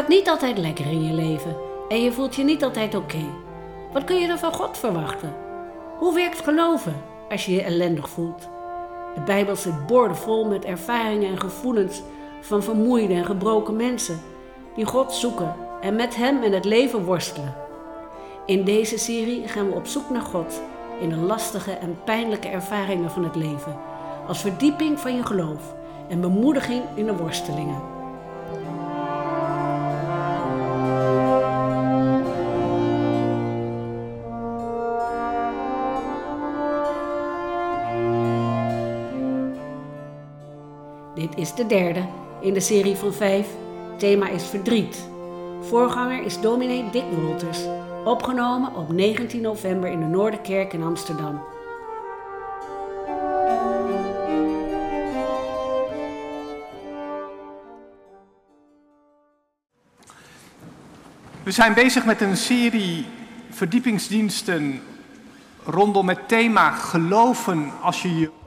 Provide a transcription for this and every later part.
Gaat niet altijd lekker in je leven en je voelt je niet altijd oké. Wat kun je dan van God verwachten? Hoe werkt geloven als je je ellendig voelt? De Bijbel zit boordevol met ervaringen en gevoelens van vermoeide en gebroken mensen die God zoeken en met Hem in het leven worstelen. In deze serie gaan we op zoek naar God in de lastige en pijnlijke ervaringen van het leven, als verdieping van je geloof en bemoediging in de worstelingen. Is de derde in de serie van vijf. Thema is verdriet. Voorganger is dominee Dick Wolters, opgenomen op 19 november in de Noorderkerk in Amsterdam. We zijn bezig met een serie verdiepingsdiensten rondom het thema geloven als je je.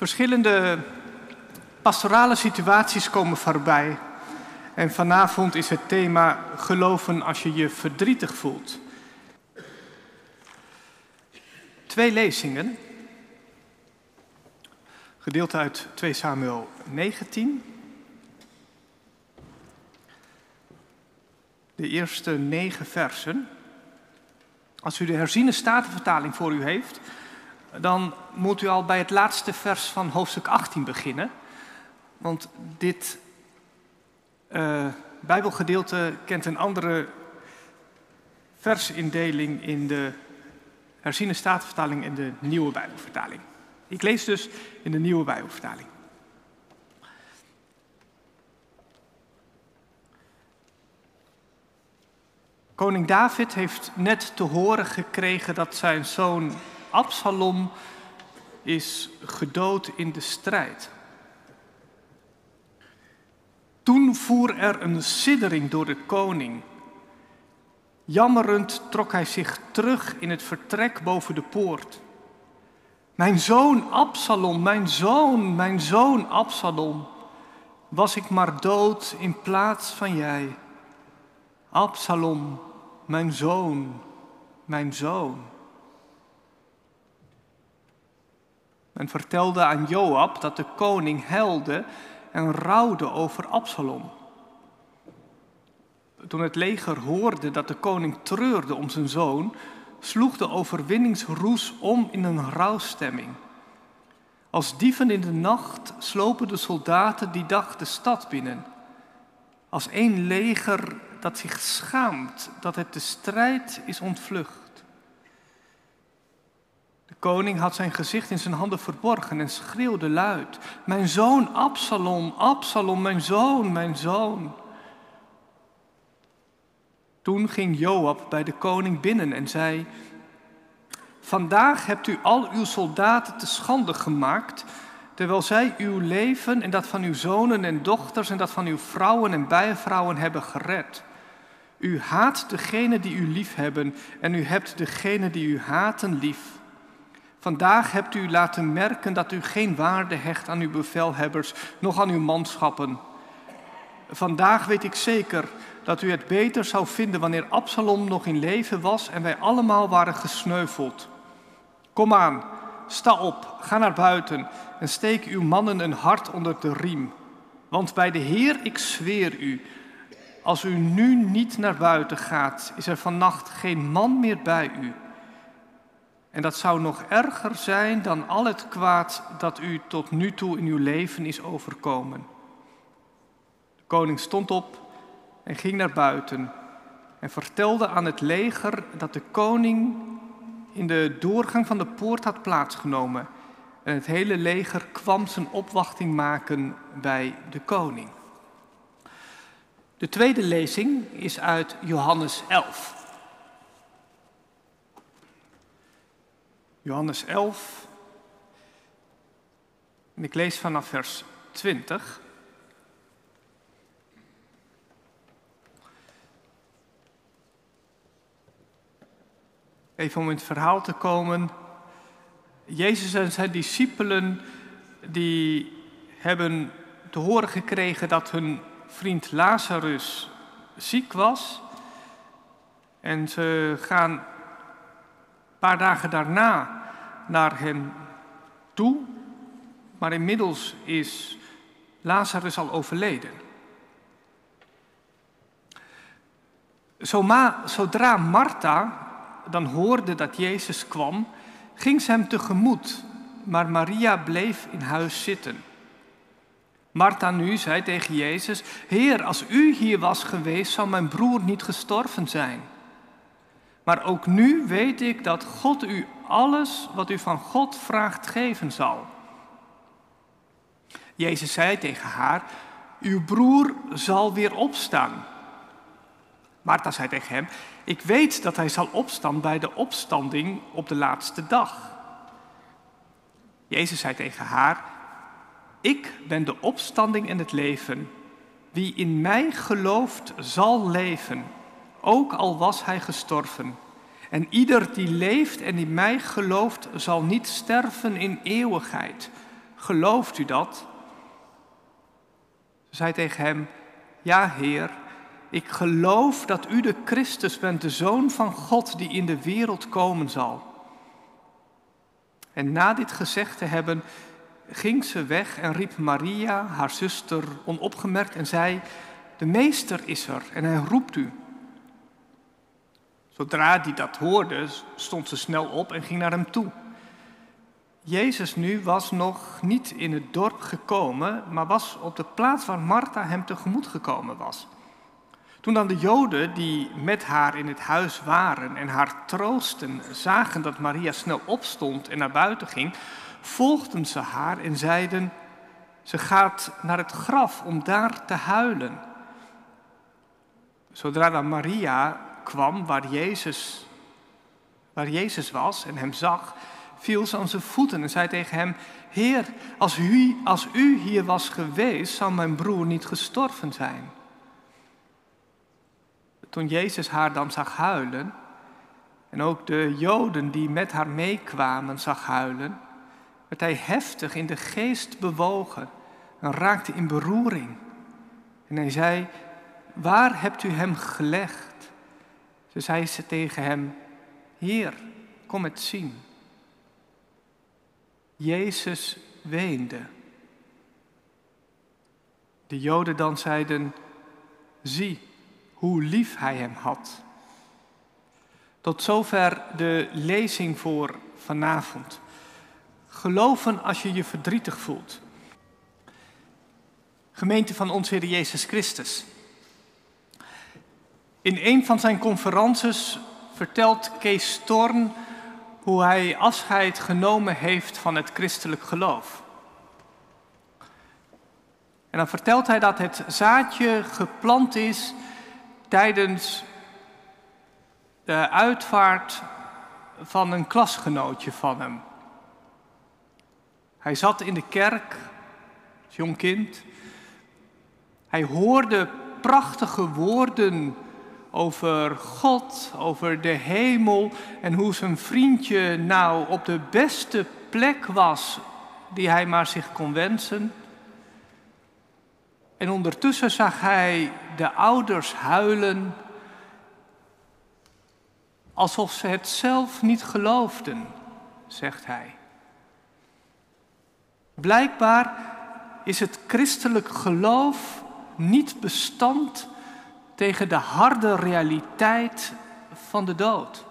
Verschillende pastorale situaties komen voorbij. En vanavond is het thema geloven als je je verdrietig voelt. Twee lezingen. Gedeelte uit 2 Samuel 19. De eerste negen versen. Als u de herziene statenvertaling voor u heeft, dan moet u al bij het laatste vers van hoofdstuk 18 beginnen. Want dit uh, Bijbelgedeelte kent een andere versindeling in de herziene statenvertaling en de nieuwe Bijbelvertaling. Ik lees dus in de nieuwe Bijbelvertaling. Koning David heeft net te horen gekregen dat zijn zoon Absalom is gedood in de strijd. Toen voer er een siddering door de koning. Jammerend trok hij zich terug in het vertrek boven de poort. Mijn zoon Absalom, mijn zoon, mijn zoon Absalom, was ik maar dood in plaats van jij. Absalom, mijn zoon, mijn zoon. Men vertelde aan Joab dat de koning helde en rouwde over Absalom. Toen het leger hoorde dat de koning treurde om zijn zoon, sloeg de overwinningsroes om in een rouwstemming. Als dieven in de nacht slopen de soldaten die dag de stad binnen. Als één leger dat zich schaamt dat het de strijd is ontvlucht koning had zijn gezicht in zijn handen verborgen en schreeuwde luid: Mijn zoon Absalom, Absalom, mijn zoon, mijn zoon. Toen ging Joab bij de koning binnen en zei: Vandaag hebt u al uw soldaten te schande gemaakt, terwijl zij uw leven en dat van uw zonen en dochters en dat van uw vrouwen en bijvrouwen hebben gered. U haat degene die u lief hebben en u hebt degene die u haten lief. Vandaag hebt u laten merken dat u geen waarde hecht aan uw bevelhebbers, nog aan uw manschappen. Vandaag weet ik zeker dat u het beter zou vinden wanneer Absalom nog in leven was en wij allemaal waren gesneuveld. Kom aan, sta op, ga naar buiten en steek uw mannen een hart onder de riem. Want bij de Heer, ik zweer u, als u nu niet naar buiten gaat, is er vannacht geen man meer bij u. En dat zou nog erger zijn dan al het kwaad dat u tot nu toe in uw leven is overkomen. De koning stond op en ging naar buiten en vertelde aan het leger dat de koning in de doorgang van de poort had plaatsgenomen. En het hele leger kwam zijn opwachting maken bij de koning. De tweede lezing is uit Johannes 11. Johannes 11. En ik lees vanaf vers 20. Even om in het verhaal te komen. Jezus en zijn discipelen die hebben te horen gekregen dat hun vriend Lazarus ziek was. En ze gaan paar dagen daarna naar hem toe. Maar inmiddels is Lazarus al overleden. Zodra Martha dan hoorde dat Jezus kwam, ging ze hem tegemoet, maar Maria bleef in huis zitten. Martha nu zei tegen Jezus: Heer, als u hier was geweest, zou mijn broer niet gestorven zijn. Maar ook nu weet ik dat God u alles wat u van God vraagt geven zal. Jezus zei tegen haar: Uw broer zal weer opstaan. Martha zei tegen hem: Ik weet dat hij zal opstaan bij de opstanding op de laatste dag. Jezus zei tegen haar: Ik ben de opstanding en het leven. Wie in mij gelooft, zal leven, ook al was hij gestorven. En ieder die leeft en in mij gelooft, zal niet sterven in eeuwigheid. Gelooft u dat? Ze zei tegen hem: Ja, Heer. Ik geloof dat u de Christus bent, de Zoon van God die in de wereld komen zal. En na dit gezegd te hebben, ging ze weg en riep Maria, haar zuster, onopgemerkt en zei, de meester is er en hij roept u. Zodra die dat hoorde, stond ze snel op en ging naar hem toe. Jezus nu was nog niet in het dorp gekomen, maar was op de plaats waar Martha hem tegemoet gekomen was. Toen dan de Joden die met haar in het huis waren en haar troosten, zagen dat Maria snel opstond en naar buiten ging, volgden ze haar en zeiden: Ze gaat naar het graf om daar te huilen. Zodra dan Maria kwam waar Jezus, waar Jezus was en hem zag, viel ze aan zijn voeten en zei tegen hem: Heer, als u, als u hier was geweest, zou mijn broer niet gestorven zijn toen Jezus haar dan zag huilen, en ook de Joden die met haar meekwamen zag huilen, werd hij heftig in de geest bewogen en raakte in beroering. En hij zei, waar hebt u hem gelegd? Ze zei ze tegen hem, Heer, kom het zien. Jezus weende. De Joden dan zeiden, zie, hoe lief hij hem had. Tot zover de lezing voor vanavond. Geloven als je je verdrietig voelt. Gemeente van ons Heer Jezus Christus. In een van zijn conferences vertelt Kees Storn hoe hij afscheid genomen heeft van het christelijk geloof. En dan vertelt hij dat het zaadje geplant is tijdens de uitvaart van een klasgenootje van hem. Hij zat in de kerk, als jong kind. Hij hoorde prachtige woorden over God, over de hemel en hoe zijn vriendje nou op de beste plek was die hij maar zich kon wensen. En ondertussen zag hij de ouders huilen alsof ze het zelf niet geloofden, zegt hij. Blijkbaar is het christelijk geloof niet bestand tegen de harde realiteit van de dood.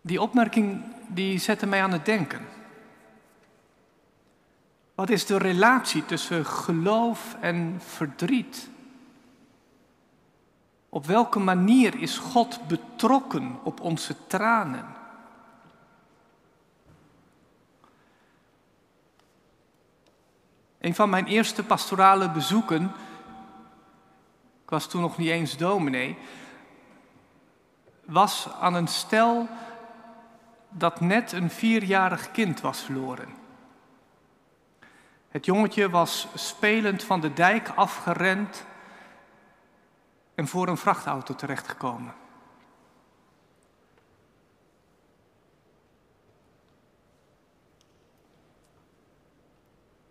Die opmerking die zette mij aan het denken. Wat is de relatie tussen geloof en verdriet? Op welke manier is God betrokken op onze tranen? Een van mijn eerste pastorale bezoeken, ik was toen nog niet eens dominee, was aan een stel dat net een vierjarig kind was verloren. Het jongetje was spelend van de dijk afgerend en voor een vrachtauto terechtgekomen.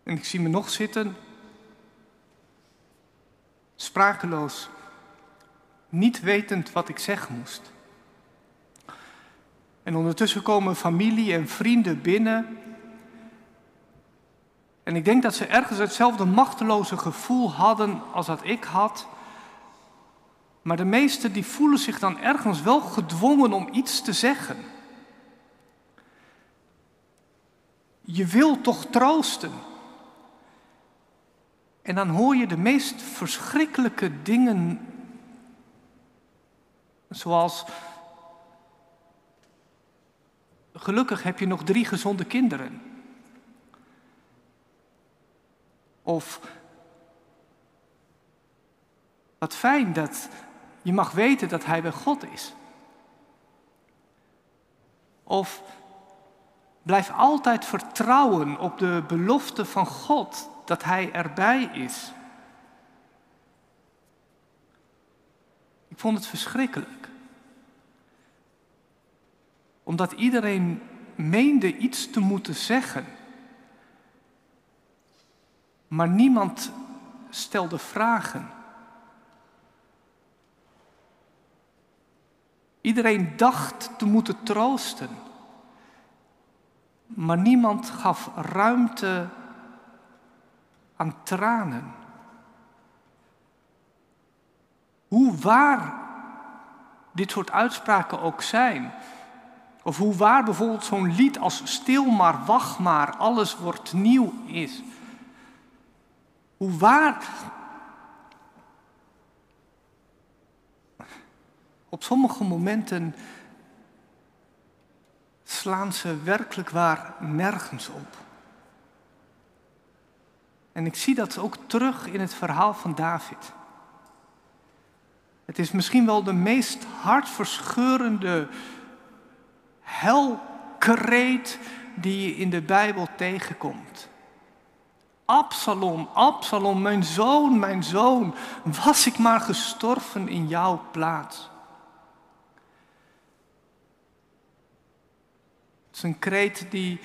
En ik zie me nog zitten, sprakeloos, niet wetend wat ik zeggen moest. En ondertussen komen familie en vrienden binnen. En ik denk dat ze ergens hetzelfde machteloze gevoel hadden als dat ik had. Maar de meesten die voelen zich dan ergens wel gedwongen om iets te zeggen. Je wil toch troosten. En dan hoor je de meest verschrikkelijke dingen, zoals, gelukkig heb je nog drie gezonde kinderen. Of, wat fijn dat je mag weten dat Hij bij God is. Of, blijf altijd vertrouwen op de belofte van God dat Hij erbij is. Ik vond het verschrikkelijk. Omdat iedereen meende iets te moeten zeggen. Maar niemand stelde vragen. Iedereen dacht te moeten troosten. Maar niemand gaf ruimte aan tranen. Hoe waar dit soort uitspraken ook zijn, of hoe waar bijvoorbeeld zo'n lied als Stil maar, wacht maar, alles wordt nieuw is. Hoe waar. Op sommige momenten slaan ze werkelijk waar nergens op. En ik zie dat ook terug in het verhaal van David. Het is misschien wel de meest hartverscheurende helkreet die je in de Bijbel tegenkomt. Absalom, Absalom, mijn zoon, mijn zoon, was ik maar gestorven in jouw plaats. Het is een kreet die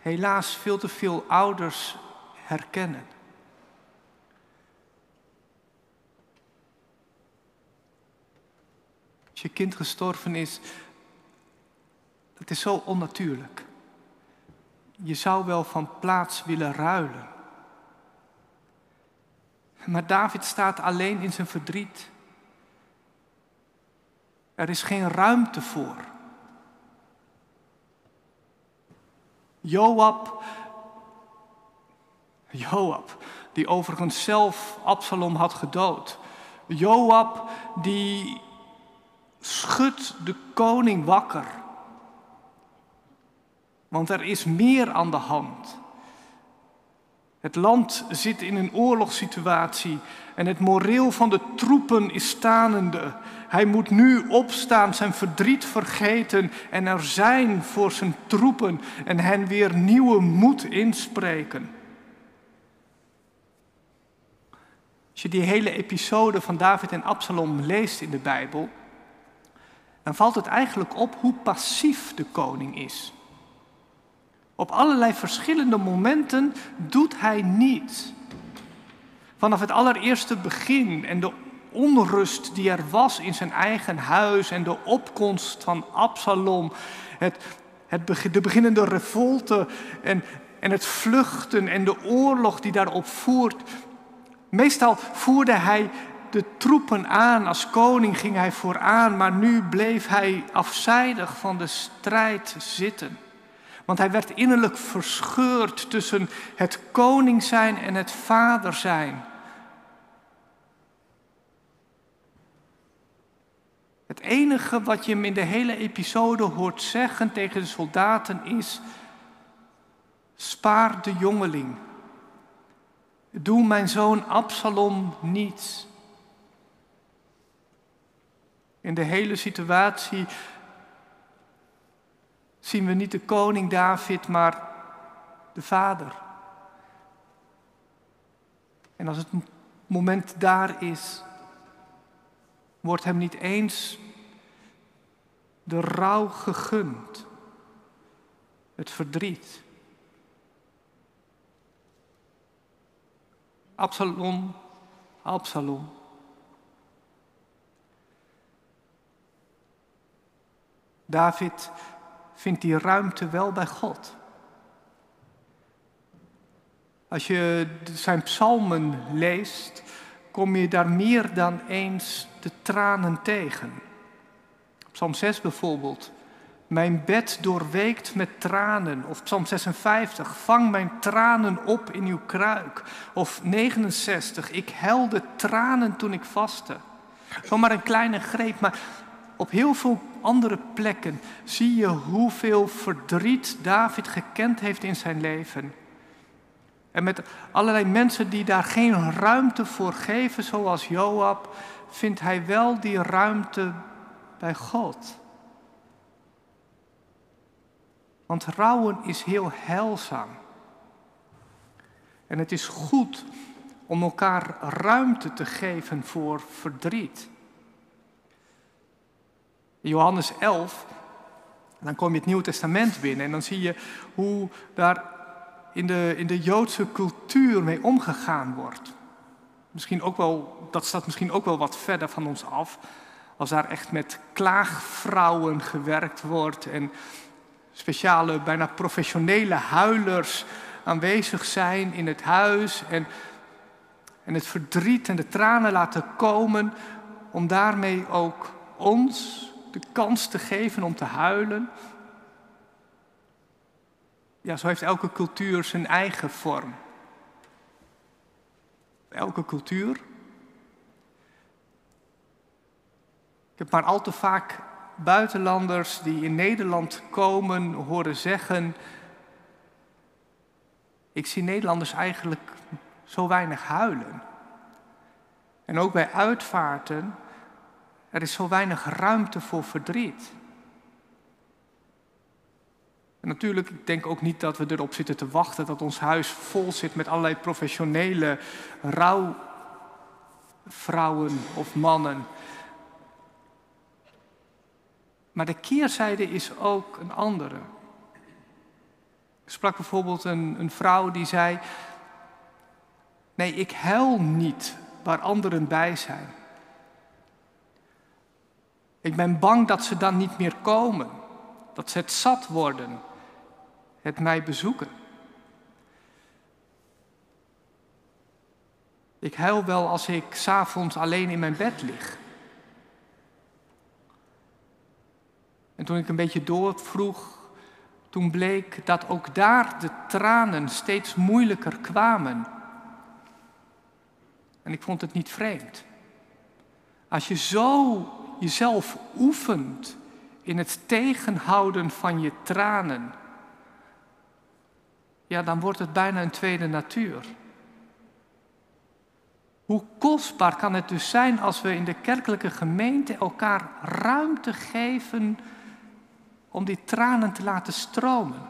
helaas veel te veel ouders herkennen. Als je kind gestorven is, dat is zo onnatuurlijk. Je zou wel van plaats willen ruilen. Maar David staat alleen in zijn verdriet. Er is geen ruimte voor. Joab Joab, die overigens zelf Absalom had gedood. Joab, die schudt de koning wakker. Want er is meer aan de hand. Het land zit in een oorlogssituatie en het moreel van de troepen is stanende. Hij moet nu opstaan, zijn verdriet vergeten en er zijn voor zijn troepen en hen weer nieuwe moed inspreken. Als je die hele episode van David en Absalom leest in de Bijbel, dan valt het eigenlijk op hoe passief de koning is. Op allerlei verschillende momenten doet hij niets. Vanaf het allereerste begin en de onrust die er was in zijn eigen huis en de opkomst van Absalom, het, het, de beginnende revolte en, en het vluchten en de oorlog die daarop voert, Meestal voerde hij de troepen aan, als koning ging hij vooraan, maar nu bleef hij afzijdig van de strijd zitten. Want hij werd innerlijk verscheurd tussen het koning zijn en het vader zijn. Het enige wat je hem in de hele episode hoort zeggen tegen de soldaten is: spaar de jongeling. Doe mijn zoon Absalom niets. In de hele situatie zien we niet de koning David, maar de vader. En als het moment daar is, wordt hem niet eens de rouw gegund, het verdriet. Absalom, Absalom. David vindt die ruimte wel bij God. Als je zijn psalmen leest, kom je daar meer dan eens de tranen tegen. Psalm 6 bijvoorbeeld. Mijn bed doorweekt met tranen. Of Psalm 56. Vang mijn tranen op in uw kruik. Of 69. Ik helde tranen toen ik vastte. maar een kleine greep, maar op heel veel andere plekken zie je hoeveel verdriet David gekend heeft in zijn leven. En met allerlei mensen die daar geen ruimte voor geven, zoals Joab, vindt hij wel die ruimte bij God. Want rouwen is heel heilzaam. En het is goed om elkaar ruimte te geven voor verdriet. In Johannes 11, dan kom je het Nieuwe Testament binnen en dan zie je hoe daar in de, in de Joodse cultuur mee omgegaan wordt. Misschien ook wel, dat staat misschien ook wel wat verder van ons af, als daar echt met klaagvrouwen gewerkt wordt en speciale, bijna professionele huilers aanwezig zijn in het huis en, en het verdriet en de tranen laten komen om daarmee ook ons de kans te geven om te huilen. Ja, zo heeft elke cultuur zijn eigen vorm. Elke cultuur. Ik heb maar al te vaak buitenlanders die in Nederland komen horen zeggen: Ik zie Nederlanders eigenlijk zo weinig huilen. En ook bij uitvaarten er is zo weinig ruimte voor verdriet. En natuurlijk, ik denk ook niet dat we erop zitten te wachten dat ons huis vol zit met allerlei professionele rouwvrouwen of mannen. Maar de keerzijde is ook een andere. Ik sprak bijvoorbeeld een, een vrouw die zei: Nee, ik huil niet waar anderen bij zijn. Ik ben bang dat ze dan niet meer komen, dat ze het zat worden, het mij bezoeken. Ik huil wel als ik s'avonds alleen in mijn bed lig. En toen ik een beetje doorvroeg, toen bleek dat ook daar de tranen steeds moeilijker kwamen. En ik vond het niet vreemd. Als je zo jezelf oefent in het tegenhouden van je tranen, ja, dan wordt het bijna een tweede natuur. Hoe kostbaar kan het dus zijn als we in de kerkelijke gemeente elkaar ruimte geven om die tranen te laten stromen?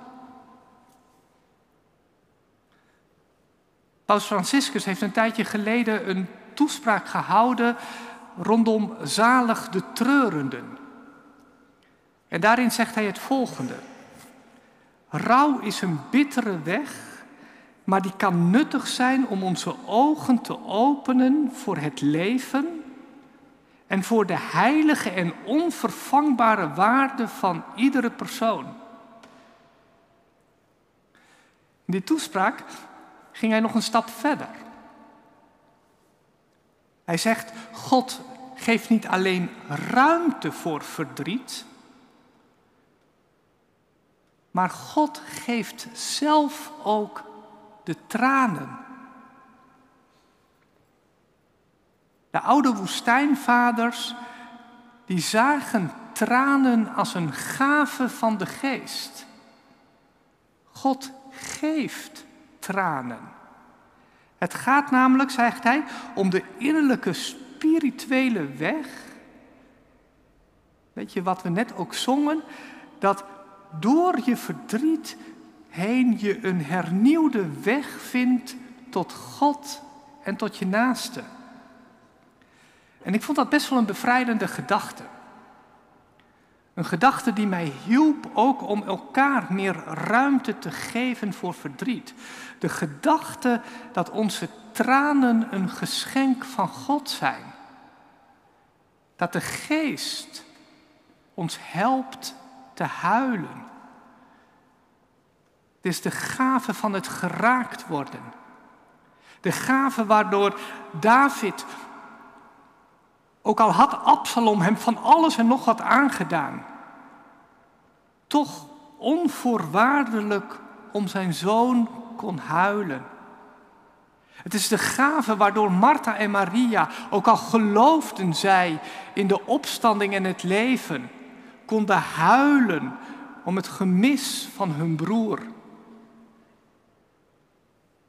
Paus Franciscus heeft een tijdje geleden een toespraak gehouden rondom zalig de treurenden. En daarin zegt hij het volgende. Rouw is een bittere weg, maar die kan nuttig zijn om onze ogen te openen voor het leven en voor de heilige en onvervangbare waarde van iedere persoon. In die toespraak ging hij nog een stap verder. Hij zegt, God geeft niet alleen ruimte voor verdriet, maar God geeft zelf ook de tranen. De oude woestijnvaders, die zagen tranen als een gave van de geest. God geeft tranen. Het gaat namelijk, zegt hij, om de innerlijke spirituele weg. Weet je wat we net ook zongen? Dat door je verdriet heen je een hernieuwde weg vindt tot God en tot je naaste. En ik vond dat best wel een bevrijdende gedachte. Een gedachte die mij hielp ook om elkaar meer ruimte te geven voor verdriet. De gedachte dat onze tranen een geschenk van God zijn. Dat de geest ons helpt te huilen. Het is de gave van het geraakt worden. De gave waardoor David, ook al had Absalom hem van alles en nog wat aangedaan, toch onvoorwaardelijk om zijn zoon kon huilen. Het is de gave waardoor Martha en Maria, ook al geloofden zij in de opstanding en het leven, konden huilen om het gemis van hun broer.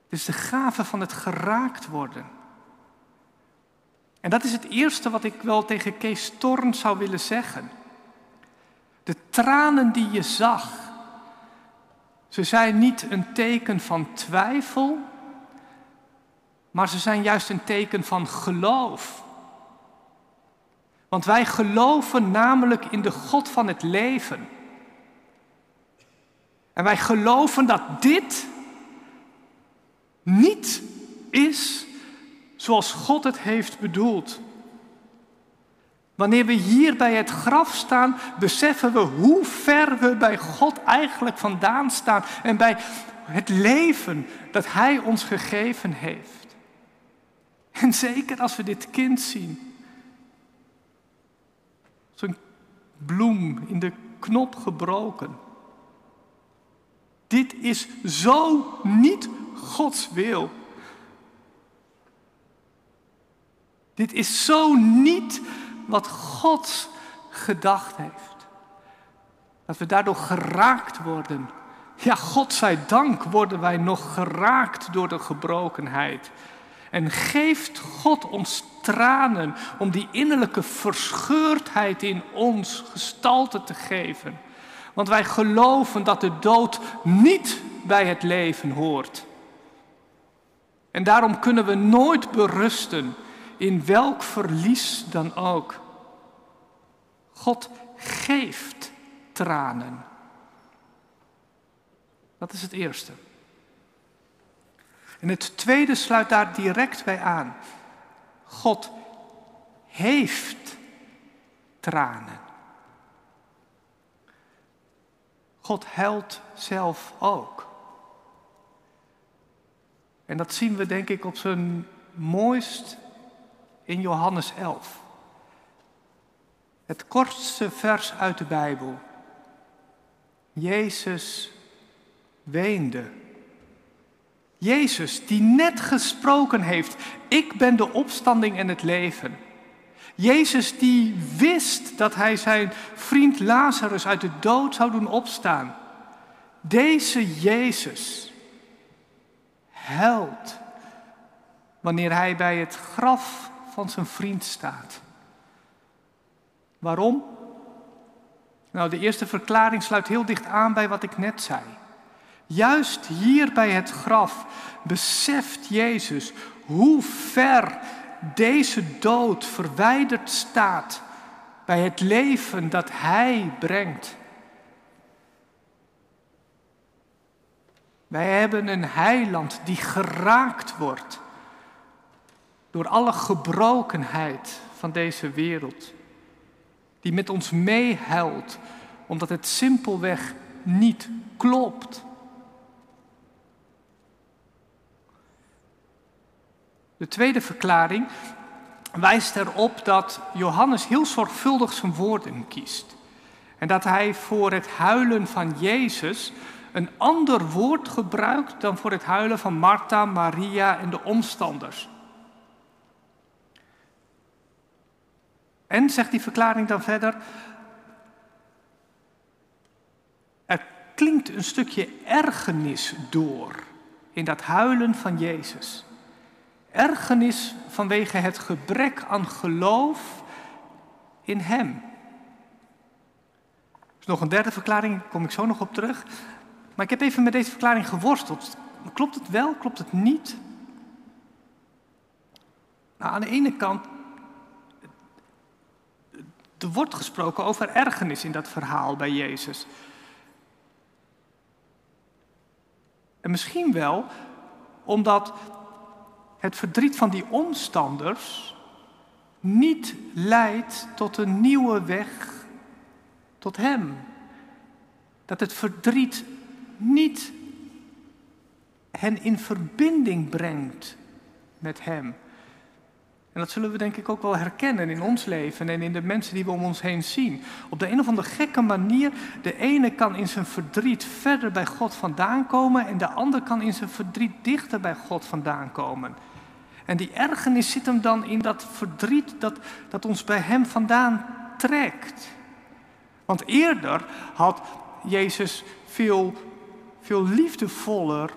Het is de gave van het geraakt worden. En dat is het eerste wat ik wel tegen Kees Torn zou willen zeggen. De tranen die je zag, ze zijn niet een teken van twijfel, maar ze zijn juist een teken van geloof. Want wij geloven namelijk in de God van het leven. En wij geloven dat dit niet is zoals God het heeft bedoeld. Wanneer we hier bij het graf staan, beseffen we hoe ver we bij God eigenlijk vandaan staan en bij het leven dat Hij ons gegeven heeft. En zeker als we dit kind zien, zo'n bloem in de knop gebroken. Dit is zo niet Gods wil. Dit is zo niet wat God gedacht heeft. Dat we daardoor geraakt worden. Ja, God zij dank worden wij nog geraakt door de gebrokenheid. En geeft God ons tranen om die innerlijke verscheurdheid in ons gestalte te geven. Want wij geloven dat de dood niet bij het leven hoort. En daarom kunnen we nooit berusten in welk verlies dan ook. God geeft tranen. Dat is het eerste. En het tweede sluit daar direct bij aan. God heeft tranen. God huilt zelf ook. En dat zien we denk ik op zijn mooist in Johannes 11. Het kortste vers uit de Bijbel. Jezus weende. Jezus die net gesproken heeft, ik ben de opstanding en het leven. Jezus die wist dat hij zijn vriend Lazarus uit de dood zou doen opstaan. Deze Jezus huilt wanneer hij bij het graf van zijn vriend staat. Waarom? Nou, de eerste verklaring sluit heel dicht aan bij wat ik net zei. Juist hier bij het graf beseft Jezus hoe ver deze dood verwijderd staat bij het leven dat Hij brengt. Wij hebben een heiland die geraakt wordt door alle gebrokenheid van deze wereld. Die met ons meehuilt omdat het simpelweg niet klopt. De tweede verklaring wijst erop dat Johannes heel zorgvuldig zijn woorden kiest. En dat hij voor het huilen van Jezus een ander woord gebruikt dan voor het huilen van Martha, Maria en de omstanders. En, zegt die verklaring dan verder, er klinkt een stukje ergernis door in dat huilen van Jezus. Ergernis vanwege het gebrek aan geloof in Hem. Er is nog een derde verklaring, daar kom ik zo nog op terug. Maar ik heb even met deze verklaring geworsteld. Klopt het wel, klopt het niet? Nou, aan de ene kant, Er wordt gesproken over ergernis in dat verhaal bij Jezus. En misschien wel omdat het verdriet van die omstanders niet leidt tot een nieuwe weg tot Hem. Dat het verdriet niet hen in verbinding brengt met Hem. En dat zullen we denk ik ook wel herkennen in ons leven en in de mensen die we om ons heen zien. Op de een of andere gekke manier, de ene kan in zijn verdriet verder bij God vandaan komen en de ander kan in zijn verdriet dichter bij God vandaan komen. En die ergernis zit hem dan in dat verdriet dat, dat ons bij Hem vandaan trekt. Want eerder had Jezus veel, veel liefdevoller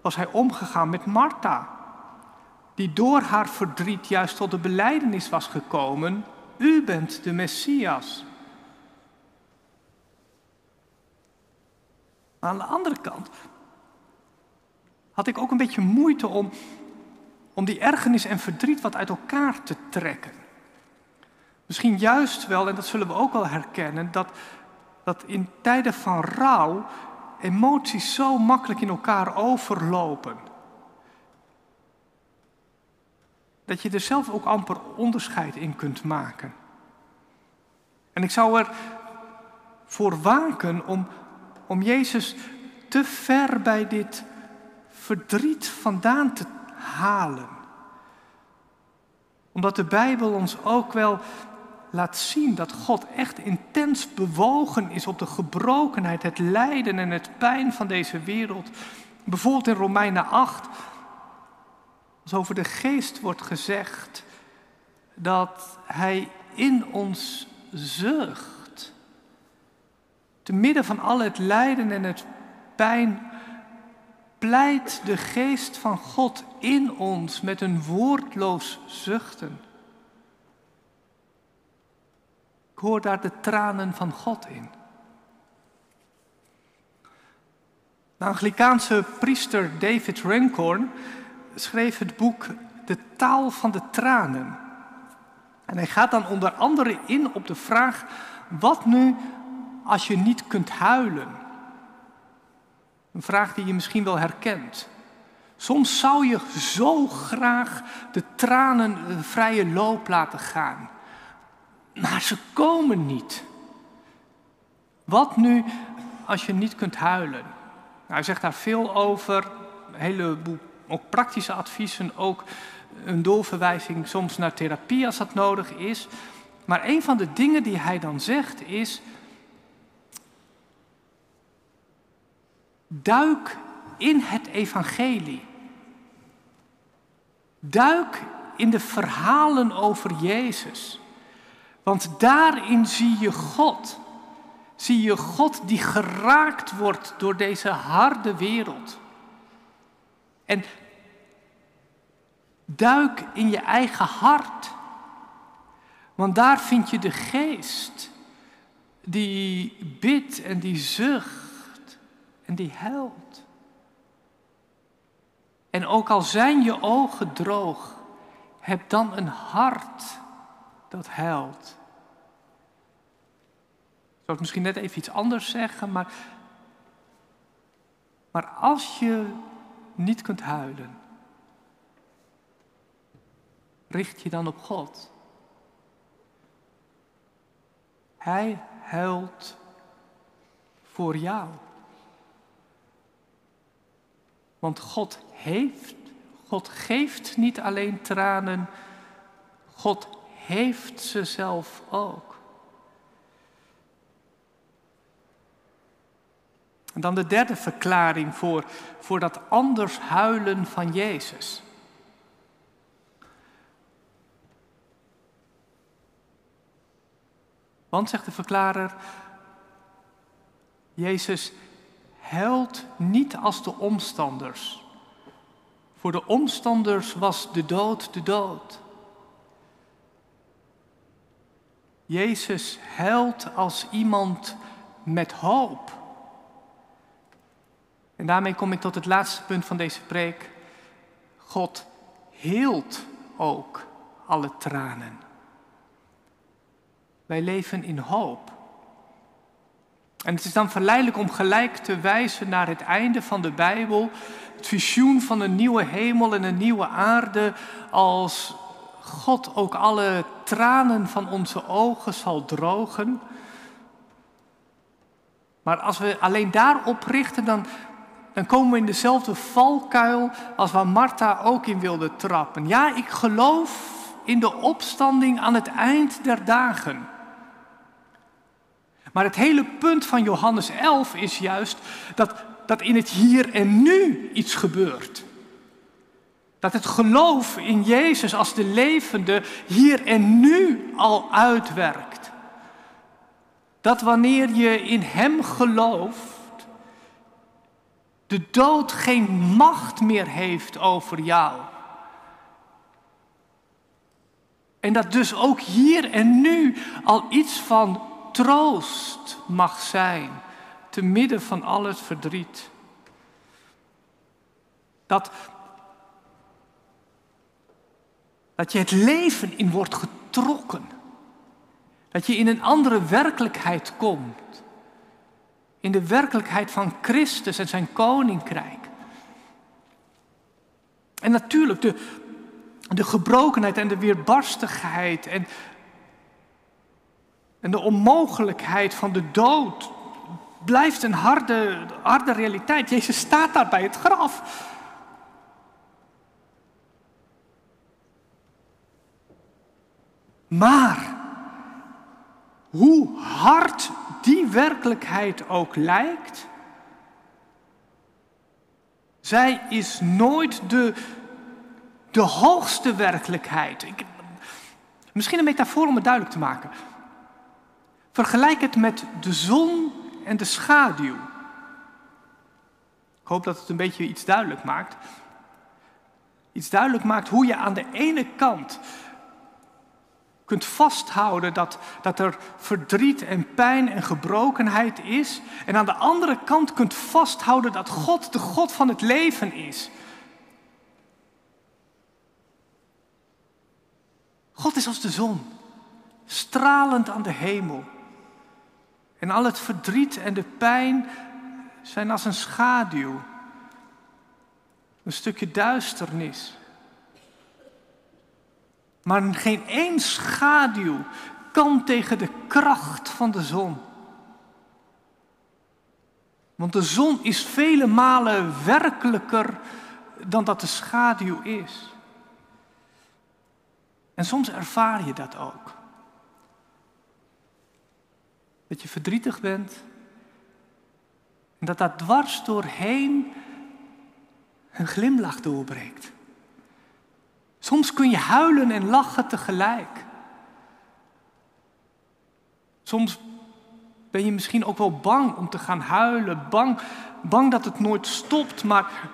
was hij omgegaan met Martha die door haar verdriet juist tot de beleidenis was gekomen, u bent de Messias. Aan de andere kant had ik ook een beetje moeite om, om die ergernis en verdriet wat uit elkaar te trekken. Misschien juist wel, en dat zullen we ook wel herkennen, dat, dat in tijden van rouw emoties zo makkelijk in elkaar overlopen. Dat je er zelf ook amper onderscheid in kunt maken. En ik zou er voor waken om, om Jezus te ver bij dit verdriet vandaan te halen. Omdat de Bijbel ons ook wel laat zien dat God echt intens bewogen is op de gebrokenheid, het lijden en het pijn van deze wereld. Bijvoorbeeld in Romeinen 8 als over de geest wordt gezegd dat hij in ons zucht. Te midden van al het lijden en het pijn pleit de geest van God in ons met een woordloos zuchten. Ik hoor daar de tranen van God in. De Anglikaanse priester David Rancorn schreef het boek De taal van de tranen. En hij gaat dan onder andere in op de vraag: wat nu als je niet kunt huilen? Een vraag die je misschien wel herkent. Soms zou je zo graag de tranen vrije loop laten gaan, maar ze komen niet. Wat nu als je niet kunt huilen? Nou, hij zegt daar veel over, een heleboel ook praktische adviezen, ook een doorverwijzing soms naar therapie als dat nodig is. Maar een van de dingen die hij dan zegt is, duik in het evangelie. Duik in de verhalen over Jezus. Want daarin zie je God. Zie je God die geraakt wordt door deze harde wereld. En duik in je eigen hart. Want daar vind je de geest die bidt en die zucht en die huilt. En ook al zijn je ogen droog, heb dan een hart dat huilt. Ik zou het misschien net even iets anders zeggen, maar, maar als je niet kunt huilen, richt je dan op God. Hij huilt voor jou. Want God heeft, God geeft niet alleen tranen, God heeft ze zelf ook. En dan de derde verklaring voor, voor dat anders huilen van Jezus. Want, zegt de verklarer, Jezus huilt niet als de omstanders. Voor de omstanders was de dood de dood. Jezus huilt als iemand met hoop. En daarmee kom ik tot het laatste punt van deze preek. God heelt ook alle tranen. Wij leven in hoop. En het is dan verleidelijk om gelijk te wijzen naar het einde van de Bijbel, het visioen van een nieuwe hemel en een nieuwe aarde, als God ook alle tranen van onze ogen zal drogen. Maar als we alleen daarop richten, dan, dan komen we in dezelfde valkuil als waar Martha ook in wilde trappen. Ja, ik geloof in de opstanding aan het eind der dagen. Maar het hele punt van Johannes 11 is juist dat, dat in het hier en nu iets gebeurt. Dat het geloof in Jezus als de levende hier en nu al uitwerkt. Dat wanneer je in Hem gelooft, de dood geen macht meer heeft over jou. En dat dus ook hier en nu al iets van troost mag zijn, te midden van al het verdriet. Dat, dat je het leven in wordt getrokken. Dat je in een andere werkelijkheid komt. In de werkelijkheid van Christus en zijn koninkrijk. En natuurlijk de, de gebrokenheid en de weerbarstigheid en, en de onmogelijkheid van de dood blijft een harde, harde realiteit. Jezus staat daar bij het graf. Maar hoe hard die werkelijkheid ook lijkt, zij is nooit de, de hoogste werkelijkheid. Ik, misschien een metafoor om het duidelijk te maken. Vergelijk het met de zon en de schaduw. Ik hoop dat het een beetje iets duidelijk maakt. Iets duidelijk maakt hoe je aan de ene kant kunt vasthouden dat, dat er verdriet en pijn en gebrokenheid is. En aan de andere kant kunt vasthouden dat God de God van het leven is. God is als de zon, stralend aan de hemel. En al het verdriet en de pijn zijn als een schaduw, een stukje duisternis. Maar geen één schaduw kan tegen de kracht van de zon. Want de zon is vele malen werkelijker dan dat de schaduw is. En soms ervaar je dat ook. Dat je verdrietig bent en dat dat dwars doorheen een glimlach doorbreekt. Soms kun je huilen en lachen tegelijk. Soms ben je misschien ook wel bang om te gaan huilen, bang, bang dat het nooit stopt, maar,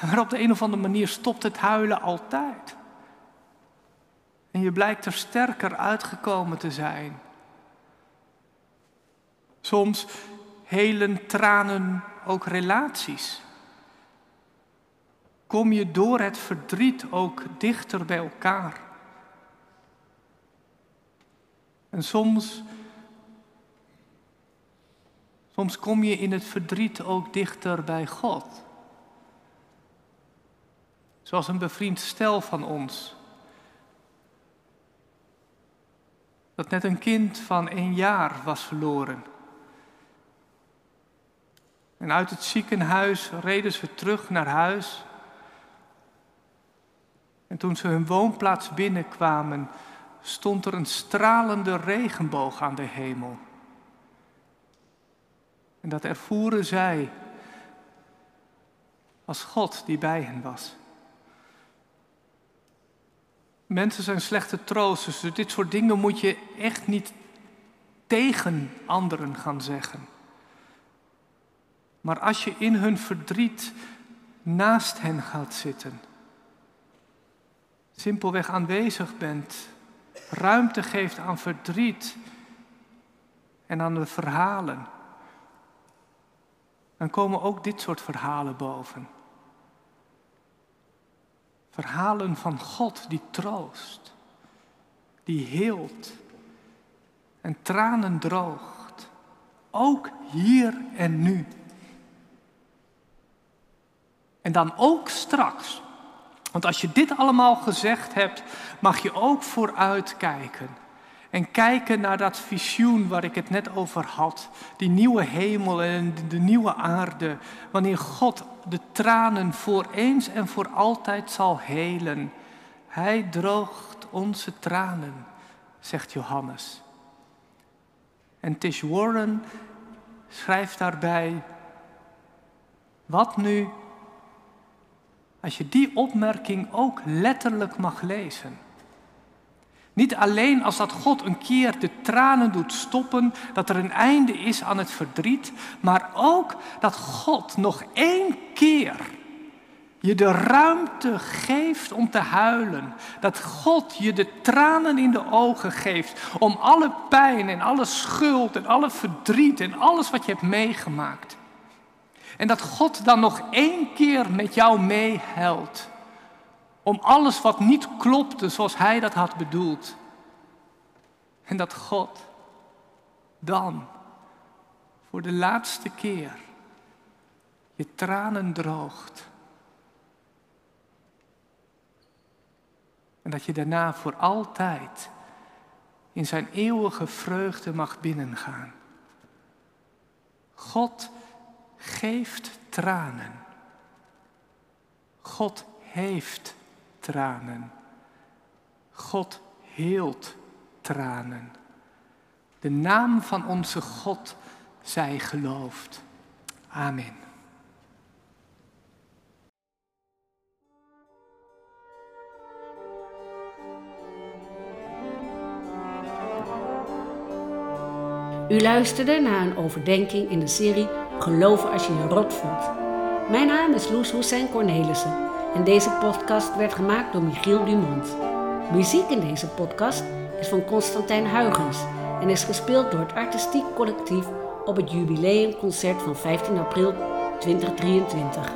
maar op de een of andere manier stopt het huilen altijd. En je blijkt er sterker uitgekomen te zijn. Soms helen tranen ook relaties kom je door het verdriet ook dichter bij elkaar. En soms, soms kom je in het verdriet ook dichter bij God. Zoals een bevriend stel van ons. Dat net een kind van één jaar was verloren. En uit het ziekenhuis reden ze terug naar huis. En toen ze hun woonplaats binnenkwamen, stond er een stralende regenboog aan de hemel. En dat ervoeren zij als God die bij hen was. Mensen zijn slechte troosters, dus dit soort dingen moet je echt niet tegen anderen gaan zeggen. Maar als je in hun verdriet naast hen gaat zitten simpelweg aanwezig bent, ruimte geeft aan verdriet en aan de verhalen, dan komen ook dit soort verhalen boven. Verhalen van God die troost, die heelt, en tranen droogt. Ook hier en nu. En dan ook straks. Want als je dit allemaal gezegd hebt, mag je ook vooruitkijken. En kijken naar dat visioen waar ik het net over had. Die nieuwe hemel en de nieuwe aarde. Wanneer God de tranen voor eens en voor altijd zal helen. Hij droogt onze tranen, zegt Johannes. En Tish Warren schrijft daarbij: Wat nu als je die opmerking ook letterlijk mag lezen? Niet alleen als dat God een keer de tranen doet stoppen, dat er een einde is aan het verdriet, maar ook dat God nog één keer je de ruimte geeft om te huilen. Dat God je de tranen in de ogen geeft om alle pijn en alle schuld en alle verdriet en alles wat je hebt meegemaakt. En dat God dan nog één keer met jou meehelpt om alles wat niet klopte zoals Hij dat had bedoeld. En dat God dan voor de laatste keer je tranen droogt. En dat je daarna voor altijd in zijn eeuwige vreugde mag binnengaan. God geeft tranen. God heeft tranen. God heelt tranen. De naam van onze God zij geloofd. Amen. U luisterde naar een overdenking in de serie Geloven als je je rot voelt. Mijn naam is Loes Hussein Cornelissen en deze podcast werd gemaakt door Michiel Dumont. Muziek in deze podcast is van Constantijn Huygens en is gespeeld door het artistiek collectief op het jubileumconcert van 15 april 2023.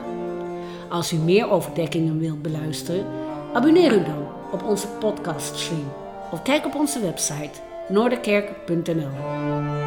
Als u meer overdekkingen wilt beluisteren, abonneer u dan op onze podcaststream of kijk op onze website noorderkerk.nl.